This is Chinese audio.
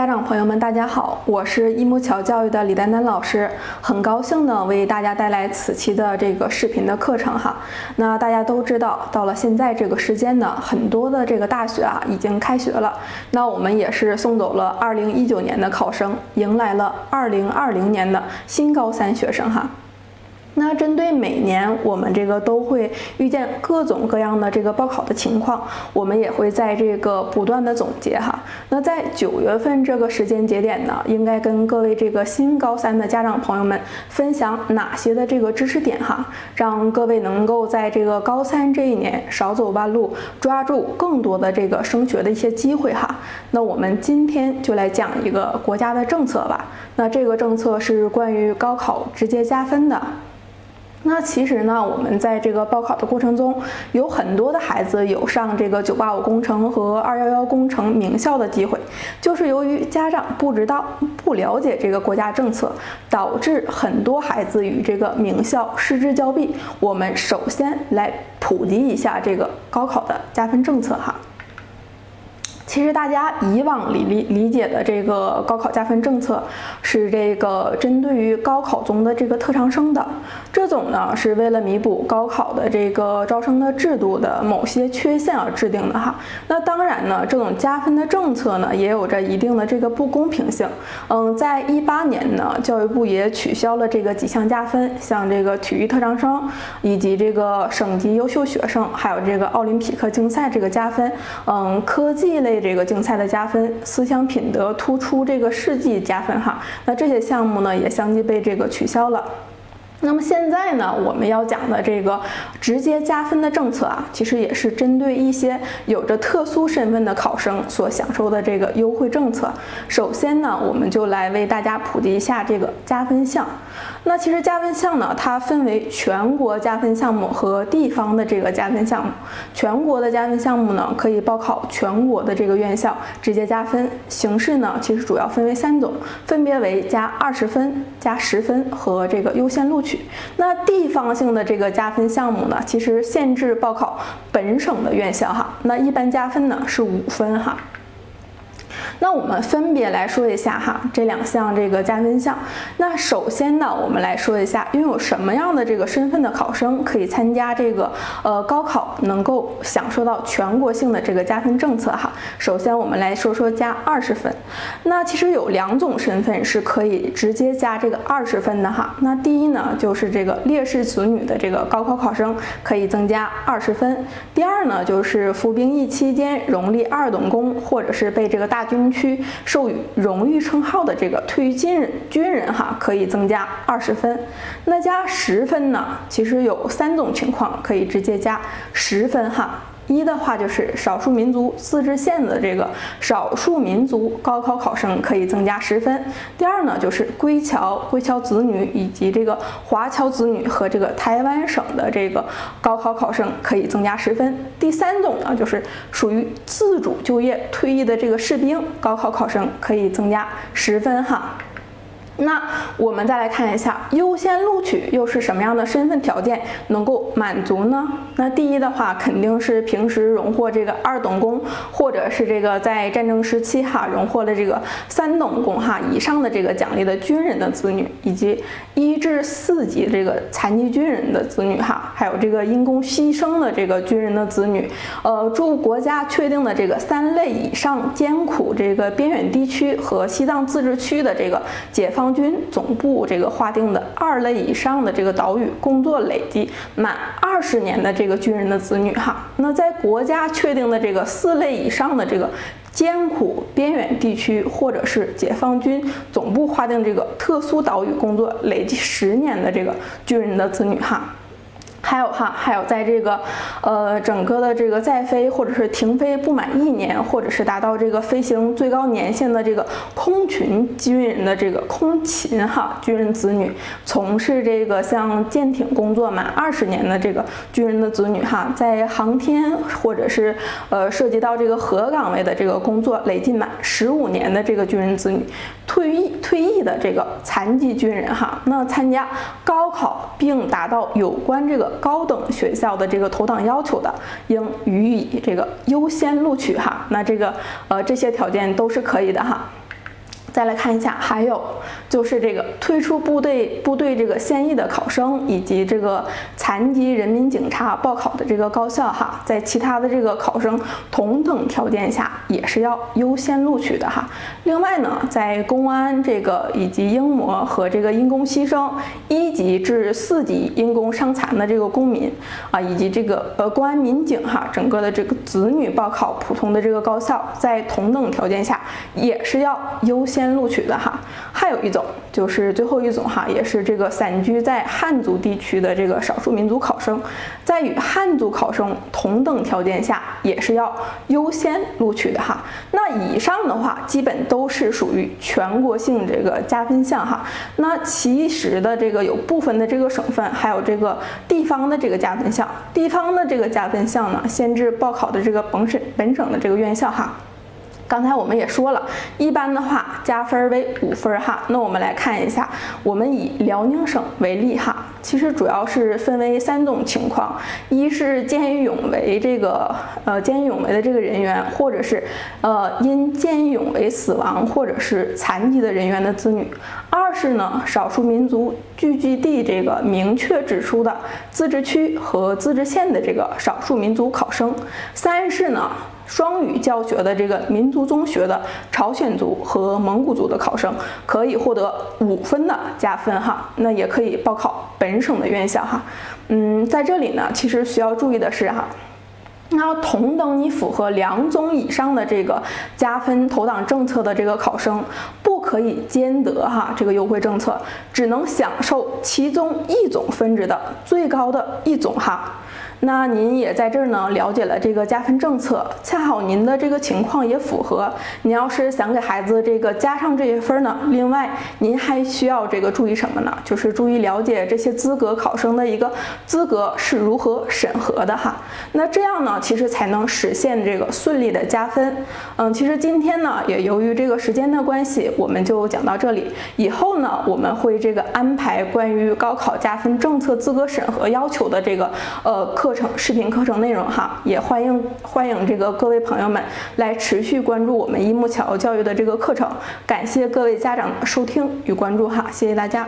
家长朋友们，大家好，我是一木桥教育的李丹丹老师，很高兴呢为大家带来此期的这个视频的课程哈。那大家都知道，到了现在这个时间呢，很多的这个大学啊已经开学了，那我们也是送走了2019年的考生，迎来了2020年的新高三学生哈。那针对每年我们这个都会遇见各种各样的这个报考的情况，我们也会在这个不断的总结哈。那在九月份这个时间节点呢，应该跟各位这个新高三的家长朋友们分享哪些的这个知识点哈，让各位能够在这个高三这一年少走弯路，抓住更多的这个升学的一些机会哈。那我们今天就来讲一个国家的政策吧。那这个政策是关于高考直接加分的。那其实呢，我们在这个报考的过程中，有很多的孩子有上这个985工程和211工程名校的机会，就是由于家长不知道、不了解这个国家政策，导致很多孩子与这个名校失之交臂。我们首先来普及一下这个高考的加分政策哈。其实大家以往理理理解的这个高考加分政策，是这个针对于高考中的这个特长生的，这种呢是为了弥补高考的这个招生的制度的某些缺陷而制定的哈。那当然呢，这种加分的政策呢，也有着一定的这个不公平性。嗯，在一八年呢，教育部也取消了这个几项加分，像这个体育特长生，以及这个省级优秀学生，还有这个奥林匹克竞赛这个加分，嗯，科技类。这个竞赛的加分，思想品德突出这个事迹加分哈，那这些项目呢也相继被这个取消了。那么现在呢，我们要讲的这个直接加分的政策啊，其实也是针对一些有着特殊身份的考生所享受的这个优惠政策。首先呢，我们就来为大家普及一下这个加分项。那其实加分项呢，它分为全国加分项目和地方的这个加分项目。全国的加分项目呢，可以报考全国的这个院校直接加分，形式呢，其实主要分为三种，分别为加二十分、加十分和这个优先录取。那地方性的这个加分项目呢，其实限制报考本省的院校哈。那一般加分呢是五分哈。那我们分别来说一下哈，这两项这个加分项。那首先呢，我们来说一下拥有什么样的这个身份的考生可以参加这个呃高考，能够享受到全国性的这个加分政策哈。首先我们来说说加二十分。那其实有两种身份是可以直接加这个二十分的哈。那第一呢，就是这个烈士子女的这个高考考生可以增加二十分。第二呢，就是服兵役期间荣立二等功，或者是被这个大军区授予荣誉称号的这个退役军人军人哈，可以增加二十分。那加十分呢？其实有三种情况可以直接加十分哈。一的话就是少数民族自治县的这个少数民族高考考生可以增加十分。第二呢，就是归侨归侨子女以及这个华侨子女和这个台湾省的这个高考考生可以增加十分。第三种呢，就是属于自主就业退役的这个士兵高考考生可以增加十分哈。那我们再来看一下优先录取又是什么样的身份条件能够满足呢？那第一的话肯定是平时荣获这个二等功，或者是这个在战争时期哈荣获了这个三等功哈以上的这个奖励的军人的子女，以及一至四级这个残疾军人的子女哈，还有这个因公牺牲的这个军人的子女，呃，驻国家确定的这个三类以上艰苦这个边远地区和西藏自治区的这个解放。军总部这个划定的二类以上的这个岛屿工作累计满二十年的这个军人的子女哈，那在国家确定的这个四类以上的这个艰苦边远地区或者是解放军总部划定这个特殊岛屿工作累计十年的这个军人的子女哈。还有哈，还有在这个，呃，整个的这个在飞或者是停飞不满一年，或者是达到这个飞行最高年限的这个空勤军人的这个空勤哈军人子女，从事这个像舰艇工作满二十年的这个军人的子女哈，在航天或者是呃涉及到这个核岗位的这个工作累计满十五年的这个军人子女，退役退役的这个残疾军人哈，那参加高考并达到有关这个。高等学校的这个投档要求的，应予以这个优先录取哈。那这个呃这些条件都是可以的哈。再来看一下，还有就是这个退出部队部队这个现役的考生，以及这个残疾人民警察报考的这个高校哈，在其他的这个考生同等条件下，也是要优先录取的哈。另外呢，在公安这个以及英模和这个因公牺牲一级至四级因公伤残的这个公民啊，以及这个呃公安民警哈，整个的这个子女报考普通的这个高校，在同等条件下，也是要优先。先录取的哈，还有一种就是最后一种哈，也是这个散居在汉族地区的这个少数民族考生，在与汉族考生同等条件下，也是要优先录取的哈。那以上的话，基本都是属于全国性这个加分项哈。那其实的这个有部分的这个省份，还有这个地方的这个加分项，地方的这个加分项呢，限制报考的这个本省本省的这个院校哈。刚才我们也说了，一般的话加分为五分哈。那我们来看一下，我们以辽宁省为例哈，其实主要是分为三种情况：一是见义勇为这个呃见义勇为的这个人员，或者是呃因见义勇为死亡或者是残疾的人员的子女；二是呢少数民族聚居地这个明确指出的自治区和自治县的这个少数民族考生；三是呢。双语教学的这个民族中学的朝鲜族和蒙古族的考生可以获得五分的加分哈，那也可以报考本省的院校哈。嗯，在这里呢，其实需要注意的是哈，那同等你符合两种以上的这个加分投档政策的这个考生，不可以兼得哈这个优惠政策，只能享受其中一种分值的最高的一种哈。那您也在这儿呢，了解了这个加分政策，恰好您的这个情况也符合。您要是想给孩子这个加上这些分呢，另外您还需要这个注意什么呢？就是注意了解这些资格考生的一个资格是如何审核的哈。那这样呢，其实才能实现这个顺利的加分。嗯，其实今天呢，也由于这个时间的关系，我们就讲到这里。以后呢，我们会这个安排关于高考加分政策资格审核要求的这个呃课。课程视频课程内容哈，也欢迎欢迎这个各位朋友们来持续关注我们一木桥教育的这个课程。感谢各位家长的收听与关注哈，谢谢大家。